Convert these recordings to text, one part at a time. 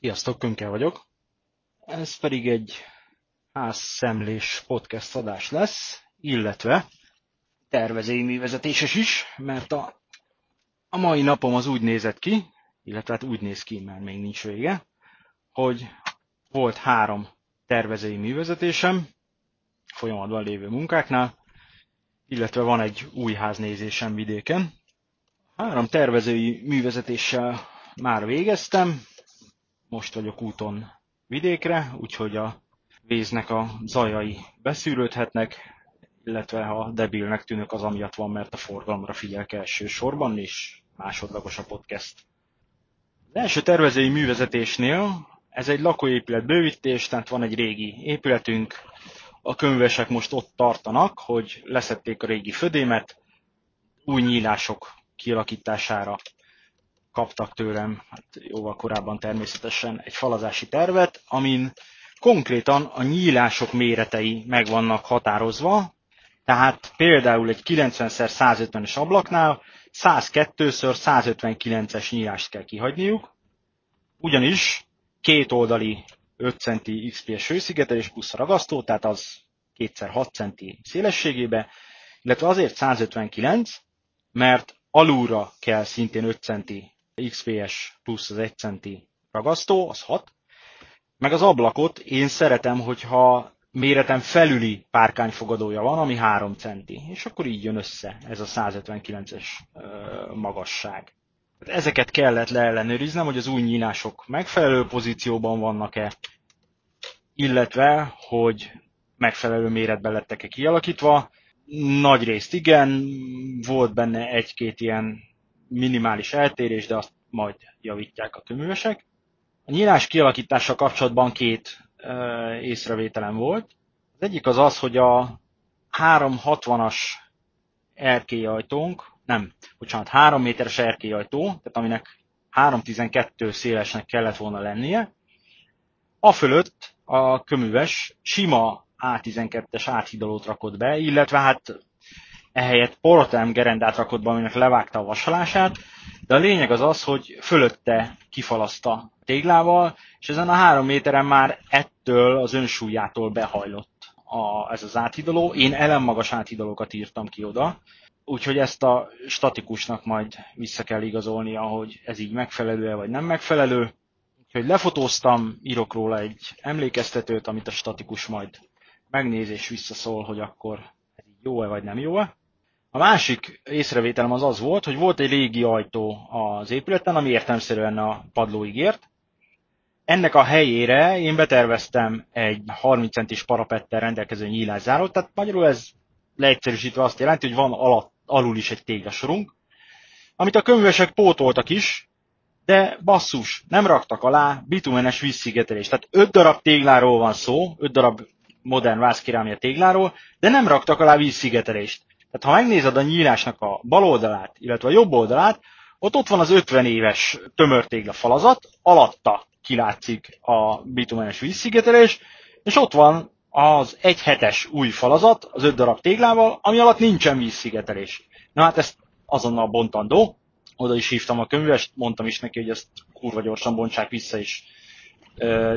Sziasztok, Könke vagyok. Ez pedig egy házszemlés podcast adás lesz, illetve tervezőművezetéses is, mert a, a mai napom az úgy nézett ki, illetve hát úgy néz ki, mert még nincs vége, hogy volt három tervezői művezetésem, folyamatban lévő munkáknál, illetve van egy új háznézésem vidéken. Három tervezői művezetéssel már végeztem, most vagyok úton vidékre, úgyhogy a víznek a zajai beszűrődhetnek, illetve ha debilnek tűnök, az amiatt van, mert a forgalomra figyelek elsősorban, és másodlagos a podcast. Az első tervezői művezetésnél ez egy lakóépület bővítés, tehát van egy régi épületünk, a könyvesek most ott tartanak, hogy leszették a régi födémet, új nyílások kialakítására kaptak tőlem, hát jóval korábban természetesen egy falazási tervet, amin konkrétan a nyílások méretei meg vannak határozva, tehát például egy 90x150-es ablaknál 102x159-es nyílást kell kihagyniuk, ugyanis két oldali 5 centi XPS hőszigetelés plusz ragasztó, tehát az 2x6 centi szélességébe, illetve azért 159, mert alulra kell szintén 5 centi XPS plusz az 1 centi ragasztó, az 6, meg az ablakot én szeretem, hogyha méretem felüli párkányfogadója van, ami 3 centi, és akkor így jön össze ez a 159-es magasság. Ezeket kellett leellenőriznem, hogy az új nyílások megfelelő pozícióban vannak-e, illetve, hogy megfelelő méretben lettek-e kialakítva. Nagy részt igen, volt benne egy-két ilyen minimális eltérés, de azt majd javítják a töművesek. A nyílás kialakítása kapcsolatban két észrevételem volt. Az egyik az az, hogy a 360-as erkélyajtónk, nem, bocsánat, 3 méteres erkélyajtó, tehát aminek 312 szélesnek kellett volna lennie, a fölött a köműves sima A12-es áthidalót rakott be, illetve hát ehelyett porotem gerendát rakott be, aminek levágta a vasalását, de a lényeg az az, hogy fölötte kifalaszta téglával, és ezen a három méteren már ettől az önsúlyától behajlott a, ez az áthidaló. Én ellenmagas áthidalókat írtam ki oda, úgyhogy ezt a statikusnak majd vissza kell igazolnia, hogy ez így megfelelő-e vagy nem megfelelő. Úgyhogy lefotóztam, írok róla egy emlékeztetőt, amit a statikus majd megnéz és visszaszól, hogy akkor jó-e vagy nem jó-e. A másik észrevételem az az volt, hogy volt egy régi ajtó az épületen, ami értelmszerűen a padlóig ért. Ennek a helyére én beterveztem egy 30 centis parapettel rendelkező nyílászárót, tehát magyarul ez leegyszerűsítve azt jelenti, hogy van alatt, alul is egy téglasorunk, amit a könyvesek pótoltak is, de basszus, nem raktak alá bitumenes vízszigetelést. Tehát 5 darab tégláról van szó, 5 darab modern vázkirámia tégláról, de nem raktak alá vízszigetelést. Tehát ha megnézed a nyílásnak a bal oldalát, illetve a jobb oldalát, ott ott van az 50 éves tömörtégla falazat, alatta kilátszik a bitumenes vízszigetelés, és ott van az egy hetes új falazat, az öt darab téglával, ami alatt nincsen vízszigetelés. Na hát ezt azonnal bontandó, oda is hívtam a könyvest, mondtam is neki, hogy ezt kurva gyorsan bontsák vissza is.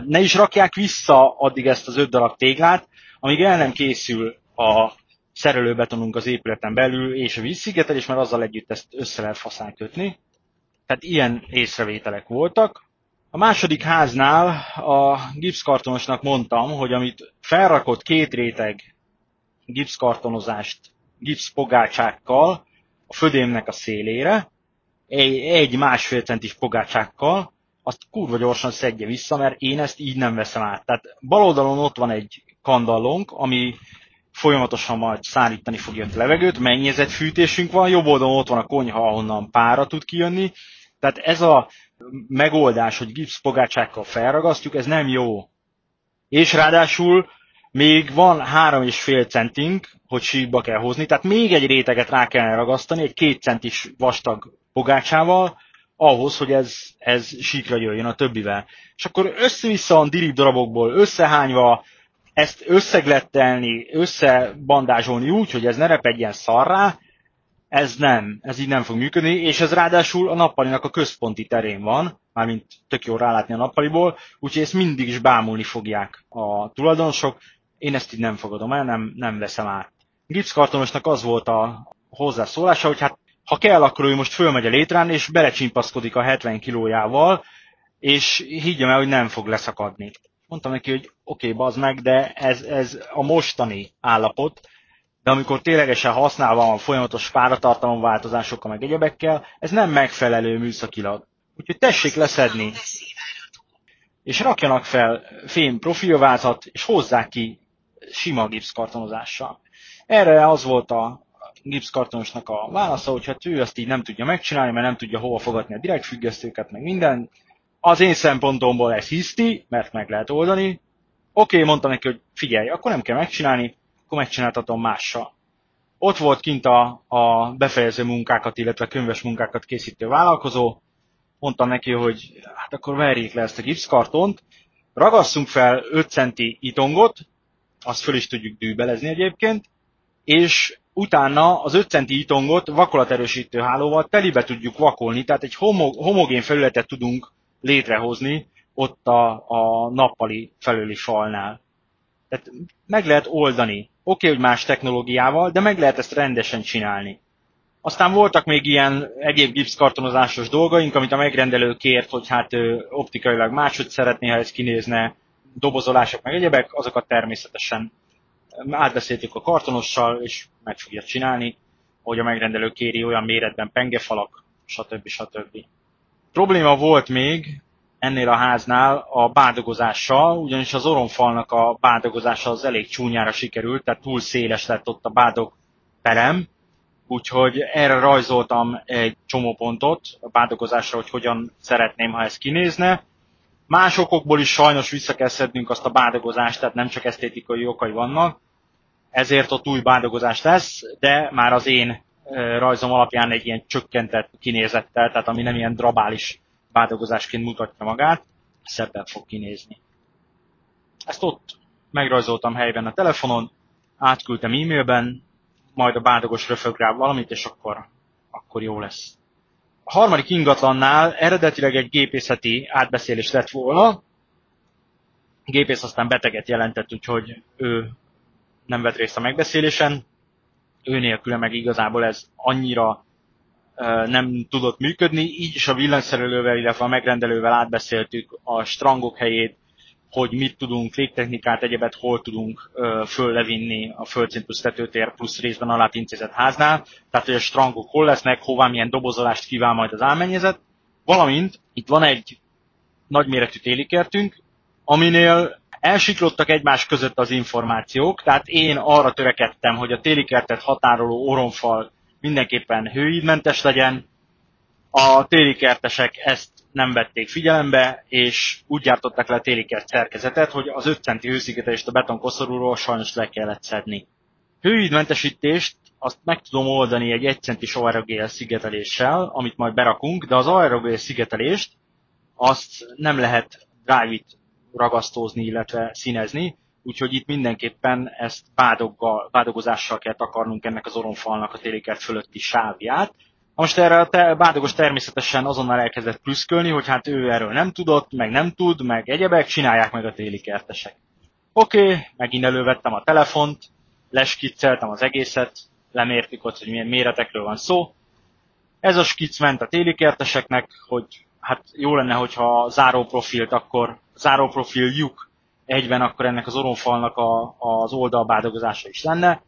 Ne is rakják vissza addig ezt az öt darab téglát, amíg el nem készül a szerelőbetonunk az épületen belül, és a vízszigetelés, mert azzal együtt ezt össze lehet faszán kötni. Tehát ilyen észrevételek voltak. A második háznál a gipszkartonosnak mondtam, hogy amit felrakott két réteg gipszkartonozást gipszpogácsákkal a födémnek a szélére, egy, másfél centis pogácsákkal, azt kurva gyorsan szedje vissza, mert én ezt így nem veszem át. Tehát bal oldalon ott van egy kandallónk, ami folyamatosan majd szárítani fogja a levegőt, fűtésünk van, jobb oldalon ott van a konyha, ahonnan pára tud kijönni, tehát ez a megoldás, hogy gipszpogácsákkal felragasztjuk, ez nem jó. És ráadásul még van három és fél centink, hogy síkba kell hozni, tehát még egy réteget rá kellene ragasztani, egy két centis vastag pogácsával, ahhoz, hogy ez, ez síkra jöjjön a többivel. És akkor össze-vissza van dirib darabokból összehányva, ezt összeglettelni, összebandázsolni úgy, hogy ez ne repedjen szarrá, ez nem, ez így nem fog működni, és ez ráadásul a nappalinak a központi terén van, mármint tök jó rálátni a nappaliból, úgyhogy ezt mindig is bámulni fogják a tulajdonosok. Én ezt így nem fogadom el, nem, nem veszem át. Gipszkartonosnak az volt a hozzászólása, hogy hát ha kell, akkor ő most fölmegy a létrán, és belecsimpaszkodik a 70 kilójával, és higgyem el, hogy nem fog leszakadni. Mondtam neki, hogy oké, okay, bazd meg, de ez, ez a mostani állapot, de amikor ténylegesen használva van folyamatos páratartalom változásokkal, meg egyebekkel, ez nem megfelelő műszakilag. Úgyhogy tessék leszedni, és rakjanak fel fém profilvázat, és hozzák ki sima gipszkartonozással. Erre az volt a gipszkartonosnak a válasza, hogy hát ő azt így nem tudja megcsinálni, mert nem tudja hova fogadni a direkt függesztőket, meg minden. Az én szempontomból ez hiszti, mert meg lehet oldani. Oké, okay, mondtam neki, hogy figyelj, akkor nem kell megcsinálni, akkor megcsináltatom mással. Ott volt kint a, a befejező munkákat, illetve könyves munkákat készítő vállalkozó, mondtam neki, hogy hát akkor verjék le ezt a gipszkartont, ragasszunk fel 5 centi itongot, azt föl is tudjuk dűbelezni egyébként, és utána az 5 centi itongot vakolaterősítő hálóval telibe tudjuk vakolni, tehát egy homo, homogén felületet tudunk létrehozni ott a, a nappali felőli falnál. Tehát meg lehet oldani. Oké, okay, hogy más technológiával, de meg lehet ezt rendesen csinálni. Aztán voltak még ilyen egyéb gipszkartonozásos dolgaink, amit a megrendelő kért, hogy hát optikailag máshogy szeretné, ha ez kinézne, dobozolások meg egyebek, azokat természetesen átbeszéltük a kartonossal, és meg fogja csinálni, hogy a megrendelő kéri olyan méretben pengefalak, stb. stb. Probléma volt még ennél a háznál a bádogozással, ugyanis az oromfalnak a bádogozása az elég csúnyára sikerült, tehát túl széles lett ott a bádog perem, úgyhogy erre rajzoltam egy csomó pontot a bádogozásra, hogy hogyan szeretném, ha ez kinézne. Más okokból is sajnos vissza kell szednünk azt a bádogozást, tehát nem csak esztétikai okai vannak, ezért ott új bádogozás lesz, de már az én rajzom alapján egy ilyen csökkentett kinézettel, tehát ami nem ilyen drabális bádogozásként mutatja magát, szebben fog kinézni. Ezt ott megrajzoltam helyben a telefonon, átküldtem e-mailben, majd a bádogos röfög rá valamit, és akkor, akkor jó lesz. A harmadik ingatlannál eredetileg egy gépészeti átbeszélés lett volna, a gépész aztán beteget jelentett, úgyhogy ő nem vett részt a megbeszélésen, ő nélküle meg igazából ez annyira nem tudott működni, így is a villanyszerelővel, illetve a megrendelővel átbeszéltük a strangok helyét, hogy mit tudunk, légtechnikát, egyebet hol tudunk föllevinni a földszint plusz tetőtér plusz részben alá intézett háznál, tehát hogy a strangok hol lesznek, hová milyen dobozolást kíván majd az álmennyezet, valamint itt van egy nagyméretű télikertünk, aminél elsiklottak egymás között az információk, tehát én arra törekedtem, hogy a télikertet határoló oromfal mindenképpen hőidmentes legyen, a télikertesek ezt nem vették figyelembe, és úgy gyártották le a télikert szerkezetet, hogy az 5 centi hőszigetelést a betonkoszorúról sajnos le kellett szedni. Hőidmentesítést azt meg tudom oldani egy 1 centis aerogél szigeteléssel, amit majd berakunk, de az aerogél szigetelést azt nem lehet drive ragasztózni, illetve színezni, úgyhogy itt mindenképpen ezt bádoggal, bádogozással kell takarnunk ennek az oromfalnak a télikert fölötti sávját, most erre a te, Bádogos természetesen azonnal elkezdett plüszkölni, hogy hát ő erről nem tudott, meg nem tud, meg egyebek, csinálják meg a téli kertesek. Oké, okay, megint elővettem a telefont, leskicceltem az egészet, lemértük ott, hogy milyen méretekről van szó. Ez a skic ment a téli kerteseknek, hogy hát jó lenne, hogyha záróprofilt, akkor záróprofiljuk egyben akkor ennek az oromfalnak a, az oldalbádogozása is lenne.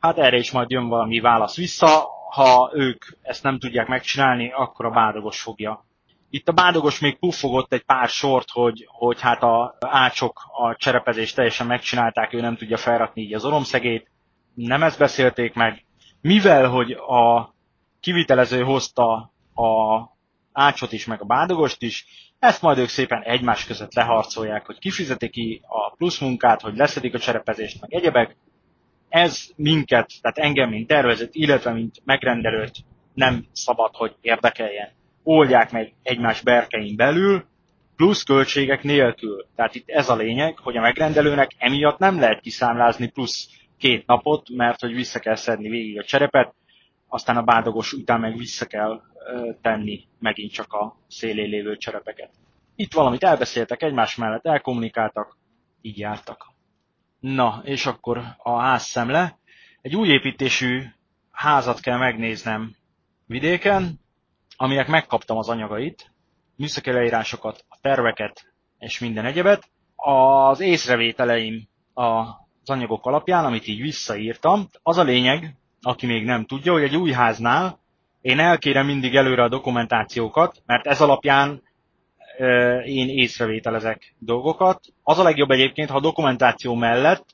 Hát erre is majd jön valami válasz vissza ha ők ezt nem tudják megcsinálni, akkor a bádogos fogja. Itt a bádogos még puffogott egy pár sort, hogy, hogy hát a ácsok a cserepezést teljesen megcsinálták, ő nem tudja felrakni így az oromszegét. Nem ezt beszélték meg. Mivel, hogy a kivitelező hozta a ácsot is, meg a bádogost is, ezt majd ők szépen egymás között leharcolják, hogy kifizeti ki a plusz munkát, hogy leszedik a cserepezést, meg egyebek, ez minket, tehát engem, mint tervezet, illetve mint megrendelőt nem szabad, hogy érdekeljen. Oldják meg egymás berkein belül, plusz költségek nélkül. Tehát itt ez a lényeg, hogy a megrendelőnek emiatt nem lehet kiszámlázni plusz két napot, mert hogy vissza kell szedni végig a cserepet, aztán a bádogos után meg vissza kell tenni megint csak a szélén lévő cserepeket. Itt valamit elbeszéltek egymás mellett, elkommunikáltak, így jártak. Na, és akkor a házszemle. Egy új építésű házat kell megnéznem vidéken, aminek megkaptam az anyagait, műszaki leírásokat, a terveket és minden egyebet. Az észrevételeim az anyagok alapján, amit így visszaírtam, az a lényeg, aki még nem tudja, hogy egy új háznál én elkérem mindig előre a dokumentációkat, mert ez alapján én észrevételezek dolgokat. Az a legjobb egyébként, ha a dokumentáció mellett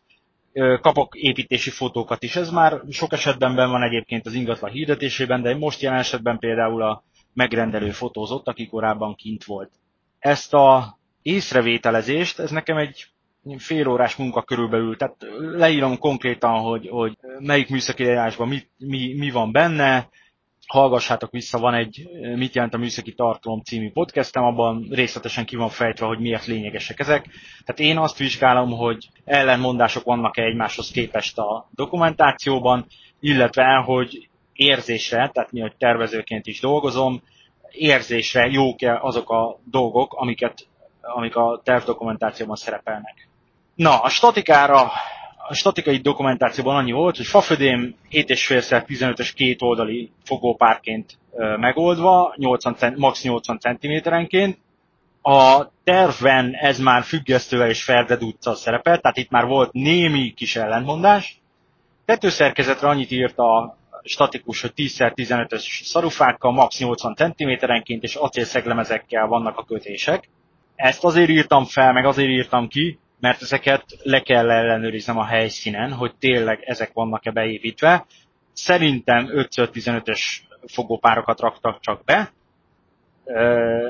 kapok építési fotókat is. Ez már sok esetben van egyébként az ingatlan hirdetésében, de most jelen esetben például a megrendelő fotózott, aki korábban kint volt. Ezt a észrevételezést, ez nekem egy fél órás munka körülbelül, tehát leírom konkrétan, hogy, hogy melyik műszaki mi, mi, mi van benne, hallgassátok vissza, van egy Mit jelent a műszaki tartalom című podcastem, abban részletesen ki van fejtve, hogy miért lényegesek ezek. Tehát én azt vizsgálom, hogy ellenmondások vannak-e egymáshoz képest a dokumentációban, illetve hogy érzésre, tehát mi, hogy tervezőként is dolgozom, érzésre jók-e azok a dolgok, amiket, amik a tervdokumentációban szerepelnek. Na, a statikára a statikai dokumentációban annyi volt, hogy fafödém 7,5x15-ös két oldali fogópárként megoldva, 80, max 80 cm-enként. A tervben ez már függesztővel és Ferded utca szerepel, tehát itt már volt némi kis ellentmondás. Tetőszerkezetre annyit írt a statikus, hogy 10x15-ös szarufákkal, max 80 cm-enként és acélszeglemezekkel vannak a kötések. Ezt azért írtam fel, meg azért írtam ki, mert ezeket le kell ellenőriznem a helyszínen, hogy tényleg ezek vannak-e beépítve. Szerintem 5-15-ös fogópárokat raktak csak be.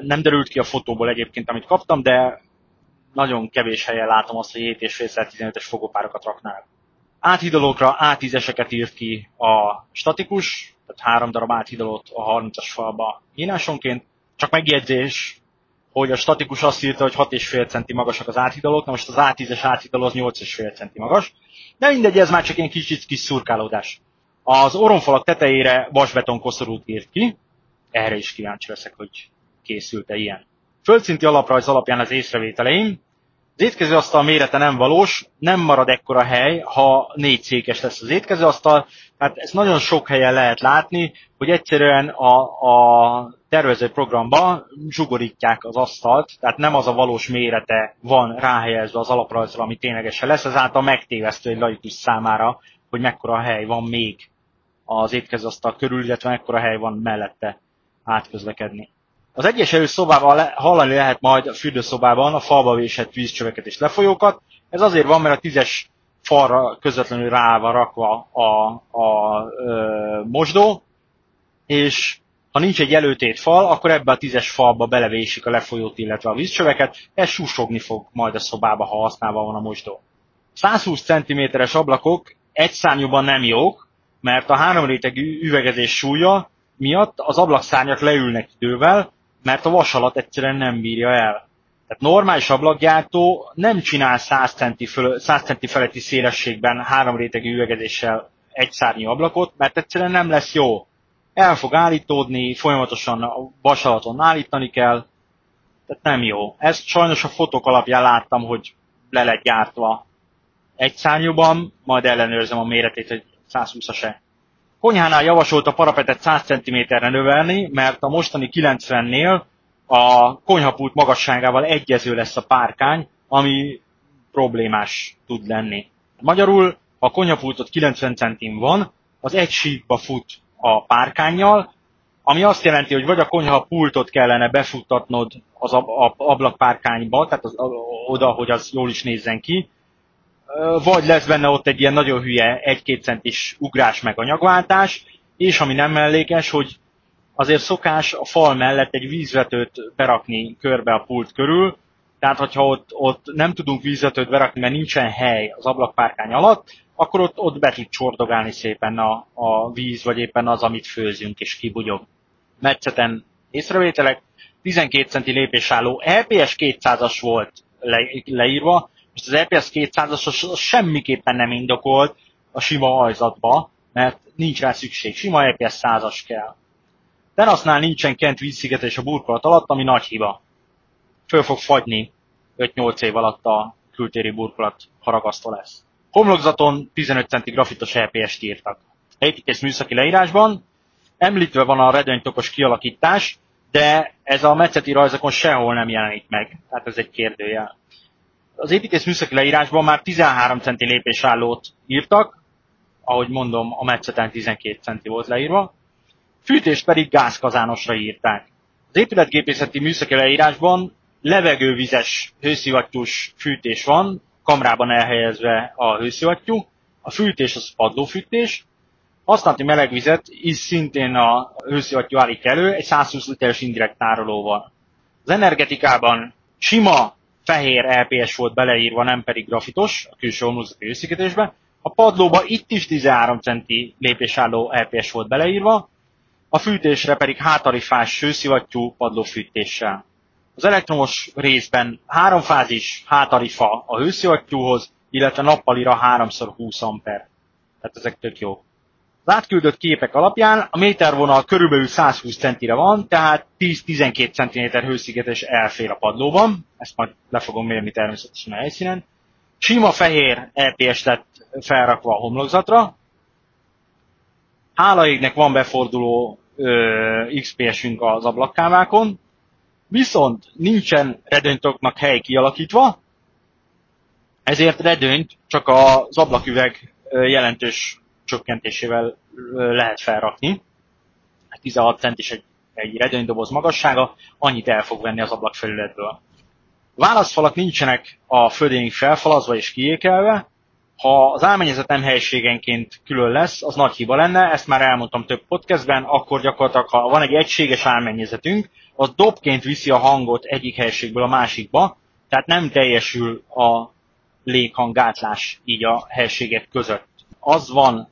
Nem derült ki a fotóból egyébként, amit kaptam, de nagyon kevés helyen látom azt, hogy 7,5-15-ös fogópárokat raknának. Áthidalókra A10-eseket írt ki a statikus, tehát három darab áthidalót a 30-as falba írásonként. Csak megjegyzés, hogy a statikus azt írta, hogy 6,5 centi magasak az áthidalók, na most az A10-es áthidaló az 8,5 centi magas. De mindegy, ez már csak ilyen kicsit kis szurkálódás. Az oromfalak tetejére vasbeton koszorút írt ki, erre is kíváncsi leszek, hogy készült-e ilyen. Földszinti alaprajz alapján az észrevételeim, az étkezőasztal mérete nem valós, nem marad ekkora hely, ha négy székes lesz az étkezőasztal, tehát ezt nagyon sok helyen lehet látni, hogy egyszerűen a, a tervező programba zsugorítják az asztalt, tehát nem az a valós mérete van ráhelyezve az alaprajzra, ami ténylegesen lesz, ezáltal megtévesztő egy laikus számára, hogy mekkora hely van még az étkezőasztal körül, illetve mekkora hely van mellette átközlekedni. Az egyes erős szobával le, hallani lehet majd a fürdőszobában a falba vésett vízcsöveket és lefolyókat. Ez azért van, mert a tízes falra közvetlenül rá van rakva a, a ö, mosdó, és ha nincs egy előtét fal, akkor ebbe a tízes falba belevésik a lefolyót, illetve a vízcsöveket, ez susogni fog majd a szobába, ha használva van a mosdó. 120 cm-es ablakok egy szárnyúban nem jók, mert a három rétegű üvegezés súlya miatt az ablakszárnyak leülnek idővel, mert a vasalat egyszerűen nem bírja el. Tehát normális ablakgyártó nem csinál 100 centi, föl, 100 centi feletti szélességben három rétegű üvegezéssel egy szárnyú ablakot, mert egyszerűen nem lesz jó. El fog állítódni, folyamatosan a vasalaton állítani kell, tehát nem jó. Ezt sajnos a fotók alapján láttam, hogy le lett gyártva egy szárnyúban, majd ellenőrzem a méretét, hogy 120-as-e. Konyhánál javasolt a parapetet 100 cm-re növelni, mert a mostani 90-nél a konyhapult magasságával egyező lesz a párkány, ami problémás tud lenni. Magyarul, ha a konyhapultot 90 centim van, az egy síkba fut a párkányjal, ami azt jelenti, hogy vagy a konyhapultot kellene befuttatnod az ablakpárkányba, tehát az, oda, hogy az jól is nézzen ki, vagy lesz benne ott egy ilyen nagyon hülye 1-2 centis ugrás meg anyagváltás, és ami nem mellékes, hogy azért szokás a fal mellett egy vízvetőt berakni körbe a pult körül, tehát hogyha ott, ott nem tudunk vízvetőt berakni, mert nincsen hely az ablakpárkány alatt, akkor ott, ott be tud csordogálni szépen a, a víz, vagy éppen az, amit főzünk, és kibugyog. Metszeten észrevételek, 12 centi lépésálló LPS 200-as volt le, leírva, most az EPS 200-as semmiképpen nem indokolt a sima ajzatba, mert nincs rá szükség, sima EPS 100 kell. Terasznál nincsen kent vízszigetelés a burkolat alatt, ami nagy hiba. Föl fog fagyni 5-8 év alatt a kültéri burkolat haragasztó lesz. Homlokzaton 15 centi grafitos EPS-t írtak. Építész műszaki leírásban említve van a redőnytokos kialakítás, de ez a metszeti rajzokon sehol nem jelenik meg. Tehát ez egy kérdőjel. Az építész műszaki leírásban már 13 centi lépésállót írtak, ahogy mondom, a metszeten 12 centi volt leírva, fűtést pedig gázkazánosra írták. Az épületgépészeti műszaki leírásban levegővizes hőszivattyús fűtés van, kamrában elhelyezve a hőszivattyú, a fűtés az padlófűtés, használati melegvizet is szintén a hőszivattyú állít elő egy 120 literes indirekt tárolóval. Az energetikában sima fehér LPS volt beleírva, nem pedig grafitos a külső homlokzati hőszigetésbe. A padlóba itt is 13 centi lépésálló LPS volt beleírva, a fűtésre pedig hátarifás hőszivattyú padlófűtéssel. Az elektromos részben háromfázis hátarifa a hőszivattyúhoz, illetve nappalira 3x20 amper. Tehát ezek tök jó. Az átküldött képek alapján a métervonal körülbelül 120 centire van, tehát 10-12 cm hőszigetes elfér a padlóban, ezt majd le fogom mérni természetesen a helyszínen. Sima fehér LPS lett felrakva a homlokzatra. Hála égnek van beforduló XPS-ünk az ablakkávákon, viszont nincsen redőnytoknak hely kialakítva, ezért redőnyt csak az ablaküveg jelentős csökkentésével lehet felrakni. 16 centis egy, egy redőnydoboz magassága, annyit el fog venni az ablakfelületből. Válaszfalak nincsenek a földénig felfalazva és kiékelve, ha az álmennyezet nem helységenként külön lesz, az nagy hiba lenne, ezt már elmondtam több podcastben, akkor gyakorlatilag, ha van egy egységes álmennyezetünk, az dobként viszi a hangot egyik helységből a másikba, tehát nem teljesül a léghanggátlás így a helységek között. Az van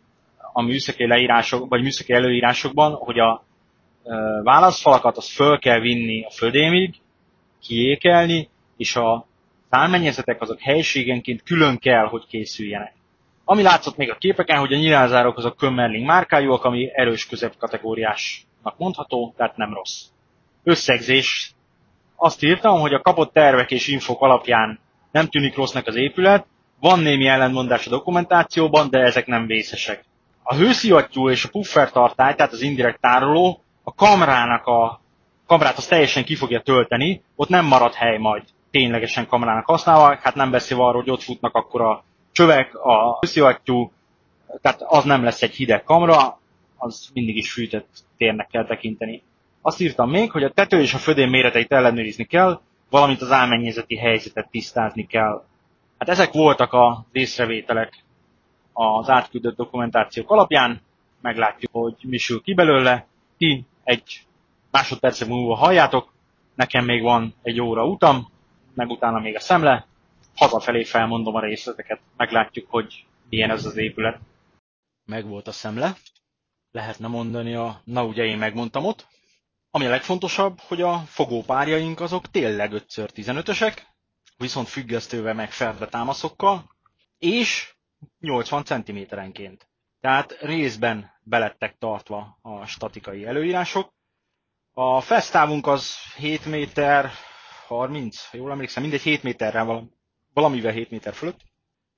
a műszaki leírások, vagy műszaki előírásokban, hogy a válaszfalakat az föl kell vinni a földémig, kiékelni, és a szálmennyezetek azok helységenként külön kell, hogy készüljenek. Ami látszott még a képeken, hogy a nyilázárok azok Kömmerling márkájúak, ami erős középkategóriásnak mondható, tehát nem rossz. Összegzés. Azt írtam, hogy a kapott tervek és infok alapján nem tűnik rossznak az épület, van némi ellentmondás a dokumentációban, de ezek nem vészesek. A hőszivattyú és a puffer tartály, tehát az indirekt tároló, a kamrának a kamrát az teljesen ki fogja tölteni, ott nem marad hely majd ténylegesen kamrának használva, hát nem beszélve arról, hogy ott futnak akkor a csövek, a hőszivattyú, tehát az nem lesz egy hideg kamra, az mindig is fűtött térnek kell tekinteni. Azt írtam még, hogy a tető és a födén méreteit ellenőrizni kell, valamint az álmennyezeti helyzetet tisztázni kell. Hát ezek voltak a észrevételek az átküldött dokumentációk alapján, meglátjuk, hogy mi sül ki belőle. Ti egy másodpercek múlva halljátok, nekem még van egy óra utam, meg utána még a szemle, hazafelé felmondom a részleteket, meglátjuk, hogy milyen ez az épület. Meg volt a szemle, lehetne mondani a na ugye én megmondtam ott. Ami a legfontosabb, hogy a fogópárjaink azok tényleg 5x15-ösek, viszont függesztővel meg ferdbe támaszokkal, és 80 cm-enként. Tehát részben belettek tartva a statikai előírások. A fesztávunk az 7 méter 30, jól emlékszem, mindegy 7 méterrel, valamivel 7 méter fölött.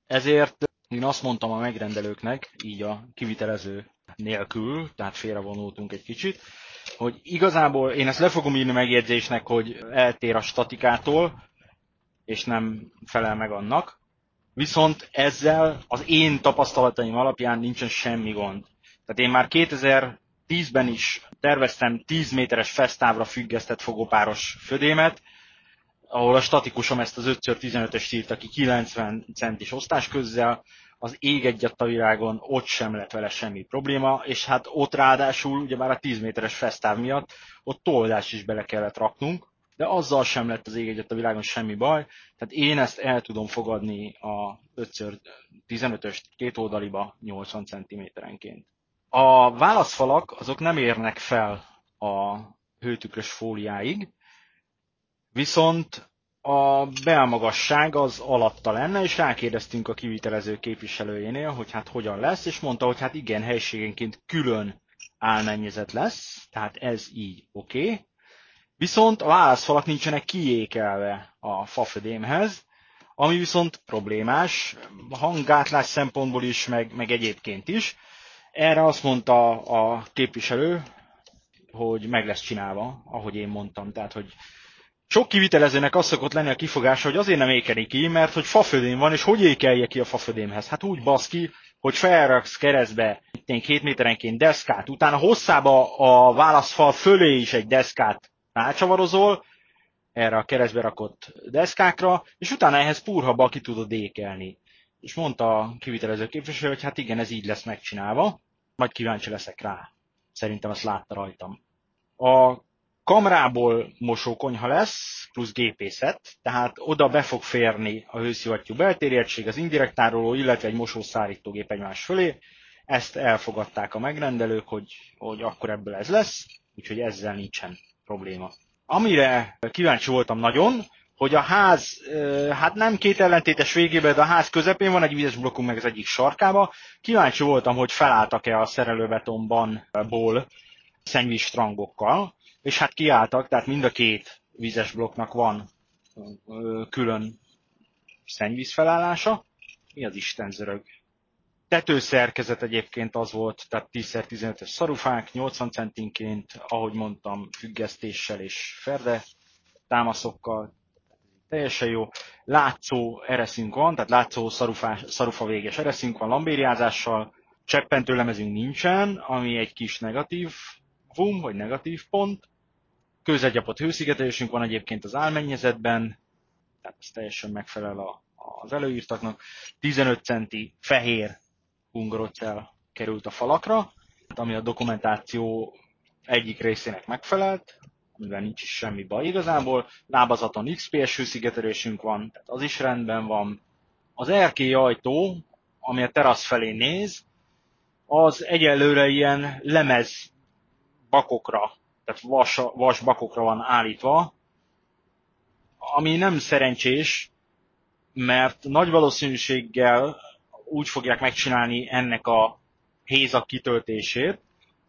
Ezért én azt mondtam a megrendelőknek, így a kivitelező nélkül, tehát félrevonultunk egy kicsit, hogy igazából én ezt le fogom írni megjegyzésnek, hogy eltér a statikától, és nem felel meg annak. Viszont ezzel az én tapasztalataim alapján nincsen semmi gond. Tehát én már 2010-ben is terveztem 10 méteres fesztávra függesztett fogópáros födémet, ahol a statikusom ezt az 5x15-ös írta ki 90 centis osztás közzel, az ég egyet a világon, ott sem lett vele semmi probléma, és hát ott ráadásul, ugye már a 10 méteres fesztáv miatt, ott toldást is bele kellett raknunk, de azzal sem lett az ég egyet a világon semmi baj, tehát én ezt el tudom fogadni a 5x15-öst két oldaliba 80 cm-enként. A válaszfalak azok nem érnek fel a hőtükrös fóliáig, viszont a belmagasság az alatta lenne, és rákérdeztünk a kivitelező képviselőjénél, hogy hát hogyan lesz, és mondta, hogy hát igen, helységenként külön álmennyezet lesz, tehát ez így oké. Okay. Viszont a válaszfalak nincsenek kiékelve a fafödémhez, ami viszont problémás, hangátlás szempontból is, meg, meg egyébként is. Erre azt mondta a képviselő, hogy meg lesz csinálva, ahogy én mondtam. Tehát, hogy sok kivitelezőnek az szokott lenni a kifogása, hogy azért nem ékeni ki, mert hogy fafödém van, és hogy ékelje ki a fafödémhez? Hát úgy basz ki, hogy felraksz keresztbe két méterenként deszkát, utána hosszába a válaszfal fölé is egy deszkát rácsavarozol, erre a keresztbe rakott deszkákra, és utána ehhez purhaba ki tudod ékelni. És mondta a kivitelező képviselő, hogy hát igen, ez így lesz megcsinálva, majd kíváncsi leszek rá. Szerintem azt látta rajtam. A kamrából mosókonyha lesz, plusz gépészet, tehát oda be fog férni a hőszivattyú beltérjegység, az indirekt tároló, illetve egy mosószárítógép egymás fölé. Ezt elfogadták a megrendelők, hogy, hogy akkor ebből ez lesz, úgyhogy ezzel nincsen probléma. Amire kíváncsi voltam nagyon, hogy a ház, hát nem két ellentétes végében, de a ház közepén van egy vizes blokkunk meg az egyik sarkába. Kíváncsi voltam, hogy felálltak-e a szerelőbetonban ból szennyvíz strangokkal, és hát kiálltak, tehát mind a két vizes blokknak van külön szennyvíz felállása. Mi az Isten zörög? Tetőszerkezet egyébként az volt, tehát 10x15-es szarufák, 80 centinként, ahogy mondtam, függesztéssel és ferde támaszokkal, teljesen jó. Látszó ereszünk van, tehát látszó szarufás, szarufa véges ereszünk van lambériázással, cseppentő lemezünk nincsen, ami egy kis negatív vum, vagy negatív pont. Kőzetgyapott hőszigetelésünk van egyébként az álmennyezetben, tehát ez teljesen megfelel a, az előírtaknak. 15 centi fehér hungarocell került a falakra, ami a dokumentáció egyik részének megfelelt, amivel nincs is semmi baj igazából. Lábazaton XPS hőszigetelésünk van, tehát az is rendben van. Az erkély ajtó, ami a terasz felé néz, az egyelőre ilyen lemez bakokra, tehát vas, vas bakokra van állítva, ami nem szerencsés, mert nagy valószínűséggel úgy fogják megcsinálni ennek a hézak kitöltését,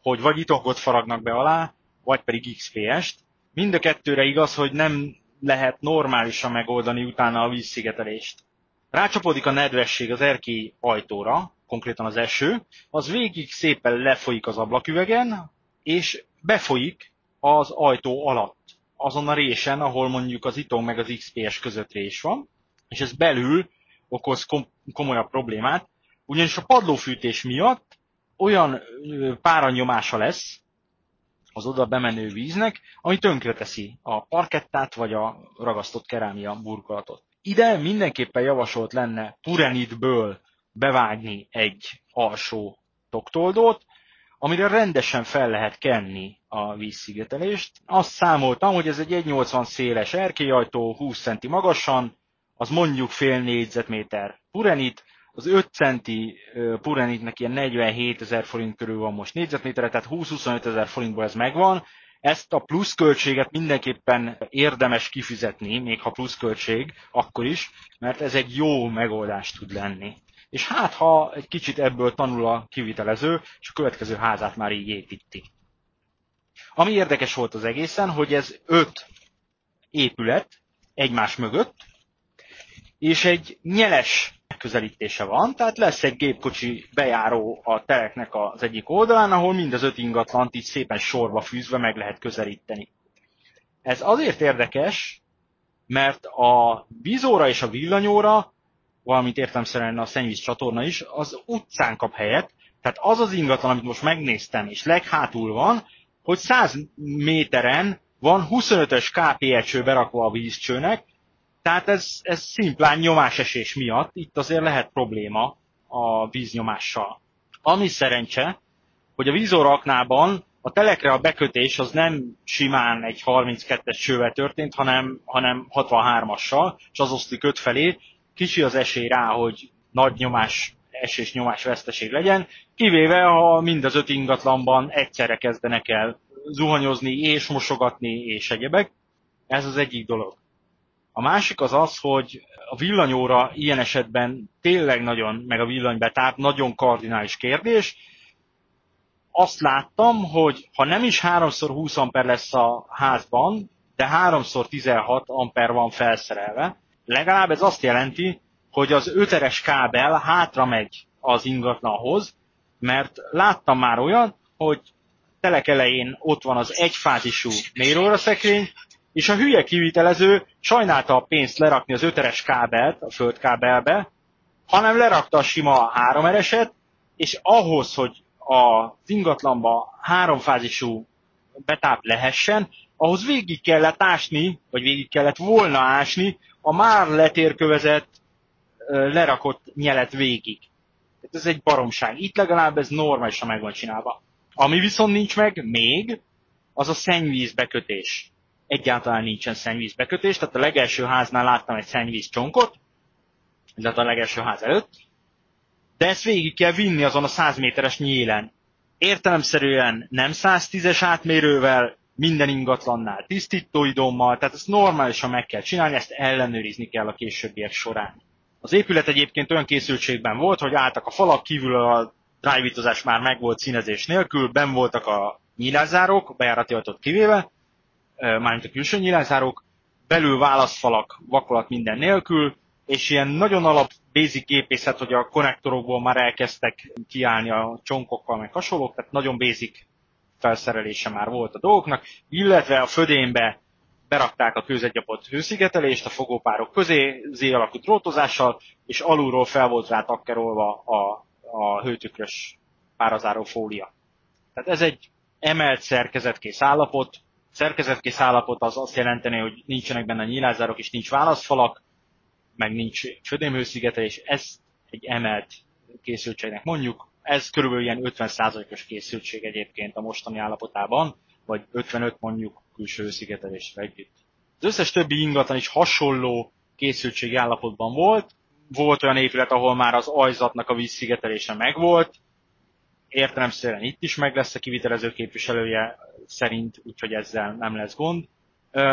hogy vagy itokot faragnak be alá, vagy pedig XPS-t. Mind a kettőre igaz, hogy nem lehet normálisan megoldani utána a vízszigetelést. Rácsapódik a nedvesség az erkély ajtóra, konkrétan az eső, az végig szépen lefolyik az ablaküvegen, és befolyik az ajtó alatt, azon a résen, ahol mondjuk az iton meg az XPS között rés van, és ez belül okoz kom- komolyabb problémát, ugyanis a padlófűtés miatt olyan páranyomása lesz az oda bemenő víznek, ami tönkreteszi a parkettát vagy a ragasztott kerámia burkolatot. Ide mindenképpen javasolt lenne purenitből bevágni egy alsó toktoldót, amire rendesen fel lehet kenni a vízszigetelést. Azt számoltam, hogy ez egy 1,80 széles erkélyajtó, 20 centi magasan, az mondjuk fél négyzetméter purenit, az 5 centi purenitnek ilyen 47 ezer forint körül van most négyzetméterre, tehát 20-25 ezer forintból ez megvan. Ezt a pluszköltséget mindenképpen érdemes kifizetni, még ha pluszköltség, akkor is, mert ez egy jó megoldás tud lenni. És hát, ha egy kicsit ebből tanul a kivitelező, és a következő házát már így építi. Ami érdekes volt az egészen, hogy ez öt épület egymás mögött, és egy nyeles megközelítése van, tehát lesz egy gépkocsi bejáró a tereknek az egyik oldalán, ahol mind az öt ingatlant így szépen sorba fűzve meg lehet közelíteni. Ez azért érdekes, mert a vízóra és a villanyóra, valamint értelmszerűen a szennyvíz csatorna is, az utcán kap helyet, tehát az az ingatlan, amit most megnéztem, és leghátul van, hogy 100 méteren van 25-ös KPE berakva a vízcsőnek, tehát ez, ez szimplán nyomásesés miatt, itt azért lehet probléma a víznyomással. Ami szerencse, hogy a vízoraknában a telekre a bekötés az nem simán egy 32-es csővel történt, hanem, hanem 63-assal, és az osztik öt felé. Kicsi az esély rá, hogy nagy nyomás esés nyomás veszteség legyen, kivéve ha mind az öt ingatlanban egyszerre kezdenek el zuhanyozni és mosogatni és egyebek. Ez az egyik dolog. A másik az az, hogy a villanyóra ilyen esetben tényleg nagyon, meg a villanybetáp nagyon kardinális kérdés. Azt láttam, hogy ha nem is 3x20 amper lesz a házban, de 3x16 amper van felszerelve, legalább ez azt jelenti, hogy az öteres kábel hátra megy az ingatlanhoz, mert láttam már olyan, hogy telek elején ott van az egyfázisú méróra szekrény, és a hülye kivitelező sajnálta a pénzt lerakni az öteres kábelt a földkábelbe, hanem lerakta a sima háromereset, és ahhoz, hogy az ingatlanba háromfázisú betáp lehessen, ahhoz végig kellett ásni, vagy végig kellett volna ásni a már letérkövezett, lerakott nyelet végig. Ez egy baromság. Itt legalább ez normálisan meg van csinálva. Ami viszont nincs meg még, az a szennyvízbekötés. Egyáltalán nincsen szennyvízbekötés, tehát a legelső háznál láttam egy szennyvíz csonkot, illetve a legelső ház előtt, de ezt végig kell vinni azon a 100 méteres nyílen. Értelemszerűen nem 110-es átmérővel, minden ingatlannál tisztítóidommal, tehát ezt normálisan meg kell csinálni, ezt ellenőrizni kell a későbbiek során. Az épület egyébként olyan készültségben volt, hogy álltak a falak, kívül a drive már megvolt színezés nélkül, ben voltak a nyílászárók, bejárati ajtót kivéve, mármint a külső nyílászárók, belül válaszfalak, vakolat minden nélkül, és ilyen nagyon alap basic gépészet, hogy a konnektorokból már elkezdtek kiállni a csonkokkal, meg hasonlók, tehát nagyon basic felszerelése már volt a dolgoknak, illetve a födénbe berakták a kőzetgyapott hőszigetelést a fogópárok közé, Z alakú drótozással, és alulról fel volt rá takkerolva a, a hőtükrös párazáró fólia. Tehát ez egy emelt szerkezetkész állapot. Szerkezetkész állapot az azt jelenteni, hogy nincsenek benne nyílászárok és nincs válaszfalak, meg nincs födémhőszigetelés. Ez egy emelt készültségnek mondjuk. Ez körülbelül ilyen 50%-os készültség egyébként a mostani állapotában, vagy 55 mondjuk külső szigetelésre együtt. Az összes többi ingatlan is hasonló készültségi állapotban volt. Volt olyan épület, ahol már az ajzatnak a vízszigetelése megvolt. Értelemszerűen itt is meg lesz a kivitelező képviselője szerint, úgyhogy ezzel nem lesz gond.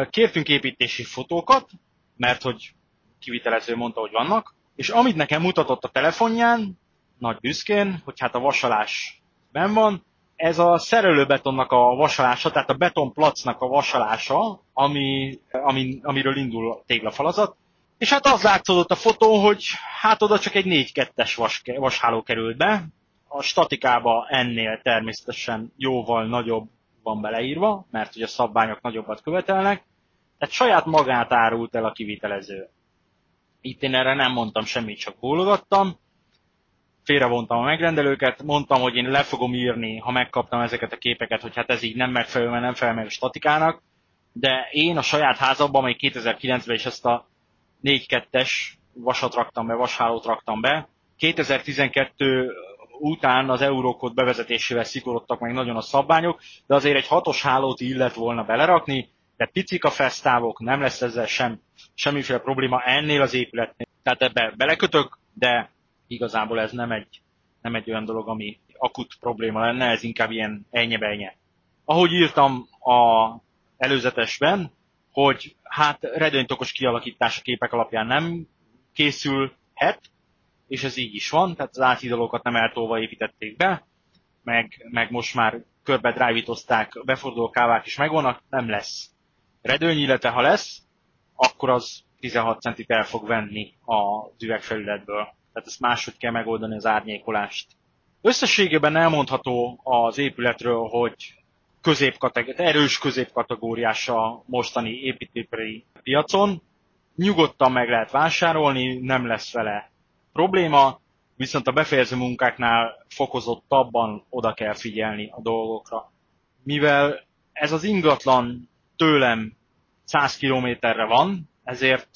Kértünk építési fotókat, mert hogy kivitelező mondta, hogy vannak, és amit nekem mutatott a telefonján, nagy büszkén, hogy hát a vasalás ben van, ez a szerelőbetonnak a vasalása, tehát a betonplacnak a vasalása, ami, ami, amiről indul a téglafalazat. És hát az látszódott a fotón, hogy hát oda csak egy 4-2-es vas, vasháló került be. A statikába ennél természetesen jóval nagyobb van beleírva, mert ugye a szabványok nagyobbat követelnek. Tehát saját magát árult el a kivitelező. Itt én erre nem mondtam semmit, csak bólogattam félrevontam a megrendelőket, mondtam, hogy én le fogom írni, ha megkaptam ezeket a képeket, hogy hát ez így nem megfelelő, mert nem felel a statikának, de én a saját házamban, amely 2009-ben is ezt a 4-2-es vasat raktam be, vashálót raktam be, 2012 után az eurókód bevezetésével szigorodtak meg nagyon a szabványok, de azért egy hatos hálót illet volna belerakni, de picik a fesztávok, nem lesz ezzel sem, semmiféle probléma ennél az épületnél. Tehát ebbe belekötök, de igazából ez nem egy, nem egy olyan dolog, ami akut probléma lenne, ez inkább ilyen ennye Ahogy írtam a előzetesben, hogy hát redőnytokos kialakítás a képek alapján nem készülhet, és ez így is van, tehát az áthidalókat nem eltolva építették be, meg, meg most már körbe drájvítozták, beforduló kávák is megvannak, nem lesz redőny, illetve ha lesz, akkor az 16 centit el fog venni a üvegfelületből tehát ezt máshogy kell megoldani az árnyékolást. Összességében elmondható az épületről, hogy erős középkategóriás a mostani építőipari piacon. Nyugodtan meg lehet vásárolni, nem lesz vele probléma, viszont a befejező munkáknál fokozottabban oda kell figyelni a dolgokra. Mivel ez az ingatlan tőlem 100 kilométerre van, ezért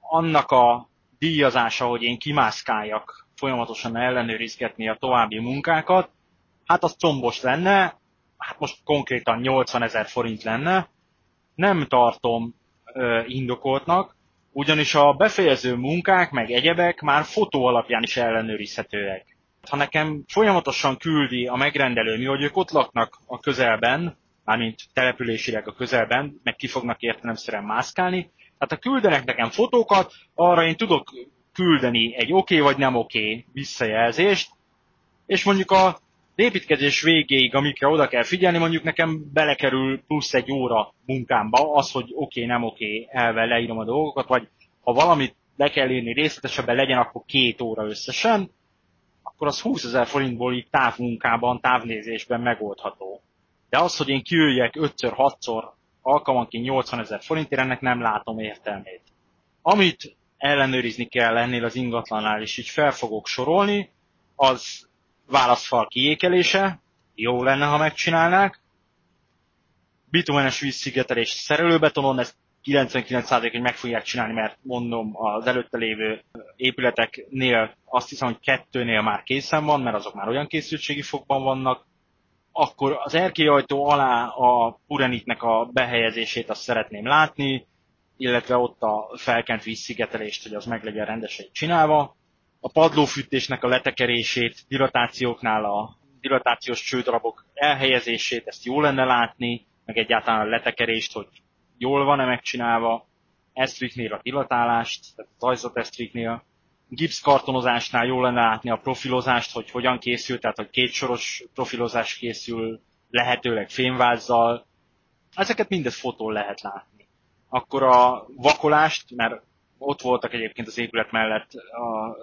annak a díjazása, hogy én kimászkáljak folyamatosan ellenőrizgetni a további munkákat, hát az combos lenne, hát most konkrétan 80 ezer forint lenne, nem tartom ö, indokoltnak, ugyanis a befejező munkák meg egyebek már fotó alapján is ellenőrizhetőek. Ha nekem folyamatosan küldi a megrendelő, mi, hogy ők ott laknak a közelben, mármint településileg a közelben, meg ki fognak értelemszerűen mászkálni, Tehát ha küldenek nekem fotókat, arra én tudok küldeni egy oké okay vagy nem oké okay visszajelzést, és mondjuk a építkezés végéig, amikre oda kell figyelni, mondjuk nekem belekerül plusz egy óra munkámba, az, hogy oké, okay, nem oké, okay, elvel leírom a dolgokat, vagy ha valamit le kell írni részletesebben legyen, akkor két óra összesen, akkor az 20 ezer forintból itt távmunkában, távnézésben megoldható. De az, hogy én kiüljek 5-6-szor alkalmanként 80 ezer forintért, ennek nem látom értelmét. Amit ellenőrizni kell ennél az ingatlannál, és így fel fogok sorolni, az válaszfal kiékelése, jó lenne, ha megcsinálnák, bitumenes vízszigetelés szerelőbetonon, ezt 99% hogy meg fogják csinálni, mert mondom, az előtte lévő épületeknél azt hiszem, hogy kettőnél már készen van, mert azok már olyan készültségi fokban vannak, akkor az erkélyajtó alá a purenitnek a behelyezését azt szeretném látni, illetve ott a felkent vízszigetelést, hogy az meg legyen rendesen csinálva. A padlófűtésnek a letekerését, dilatációknál a dilatációs csődarabok elhelyezését, ezt jó lenne látni, meg egyáltalán a letekerést, hogy jól van-e megcsinálva, esztriknél a dilatálást, tehát az ajzat esztriknél, gipszkartonozásnál jól lenne látni a profilozást, hogy hogyan készül, tehát hogy kétsoros profilozás készül, lehetőleg fémvázzal. Ezeket mindez fotón lehet látni. Akkor a vakolást, mert ott voltak egyébként az épület mellett a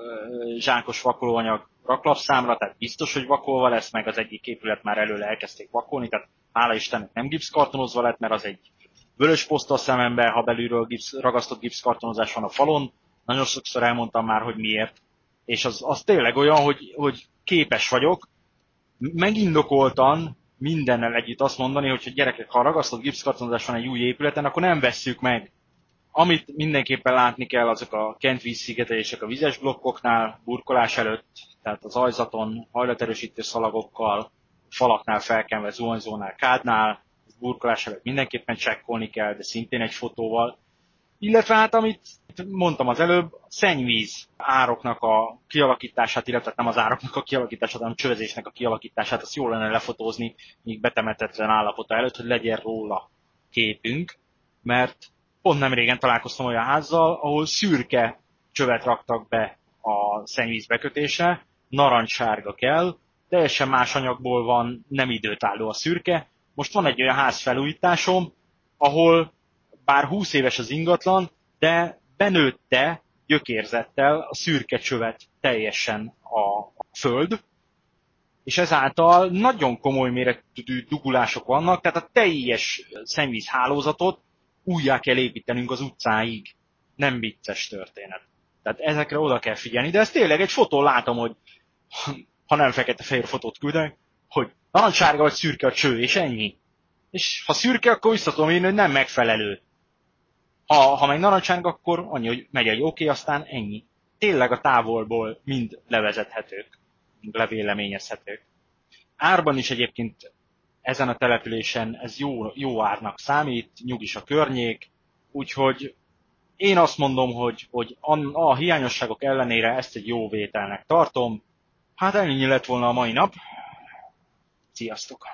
zsákos vakolóanyag raklapszámra, tehát biztos, hogy vakolva lesz, meg az egyik épület már előle elkezdték vakolni, tehát hála Istennek nem gipszkartonozva lett, mert az egy vörös poszta szemembe, ha belülről gipsz, ragasztott gipszkartonozás van a falon, nagyon sokszor elmondtam már, hogy miért. És az, az tényleg olyan, hogy, hogy képes vagyok megindokoltan mindennel együtt azt mondani, hogy gyerekek, ha ragasztott gipszkartonozás van egy új épületen, akkor nem vesszük meg. Amit mindenképpen látni kell, azok a kentvíz szigetelések a vizes blokkoknál, burkolás előtt, tehát az ajzaton, hajlaterősítő szalagokkal, falaknál felkenve, zuhanyzónál, kádnál, burkolás előtt mindenképpen csekkolni kell, de szintén egy fotóval. Illetve hát, amit mondtam az előbb, a szennyvíz ároknak a kialakítását, illetve nem az ároknak a kialakítását, hanem a csövezésnek a kialakítását, azt jól lenne lefotózni, míg betemetetlen állapota előtt, hogy legyen róla képünk, mert pont nem régen találkoztam olyan házzal, ahol szürke csövet raktak be a szennyvíz bekötése, narancssárga kell, teljesen más anyagból van, nem időtálló a szürke. Most van egy olyan házfelújításom, ahol bár 20 éves az ingatlan, de benőtte gyökérzettel a szürke csövet teljesen a föld, és ezáltal nagyon komoly méretű dugulások vannak, tehát a teljes szennyvíz hálózatot újjá kell építenünk az utcáig. Nem vicces történet. Tehát ezekre oda kell figyelni, de ez tényleg egy fotón látom, hogy ha nem fekete-fehér fotót küldök, hogy narancssárga vagy szürke a cső, és ennyi. És ha szürke, akkor vissza tudom írni, hogy nem megfelelő. Ha, ha meg narancssárga, akkor annyi, hogy megy egy oké, okay, aztán ennyi. Tényleg a távolból mind levezethetők, levéleményezhetők. Árban is egyébként ezen a településen ez jó, jó árnak számít, nyugis a környék, úgyhogy én azt mondom, hogy, hogy a, a hiányosságok ellenére ezt egy jó vételnek tartom. Hát ennyi lett volna a mai nap. Sziasztok!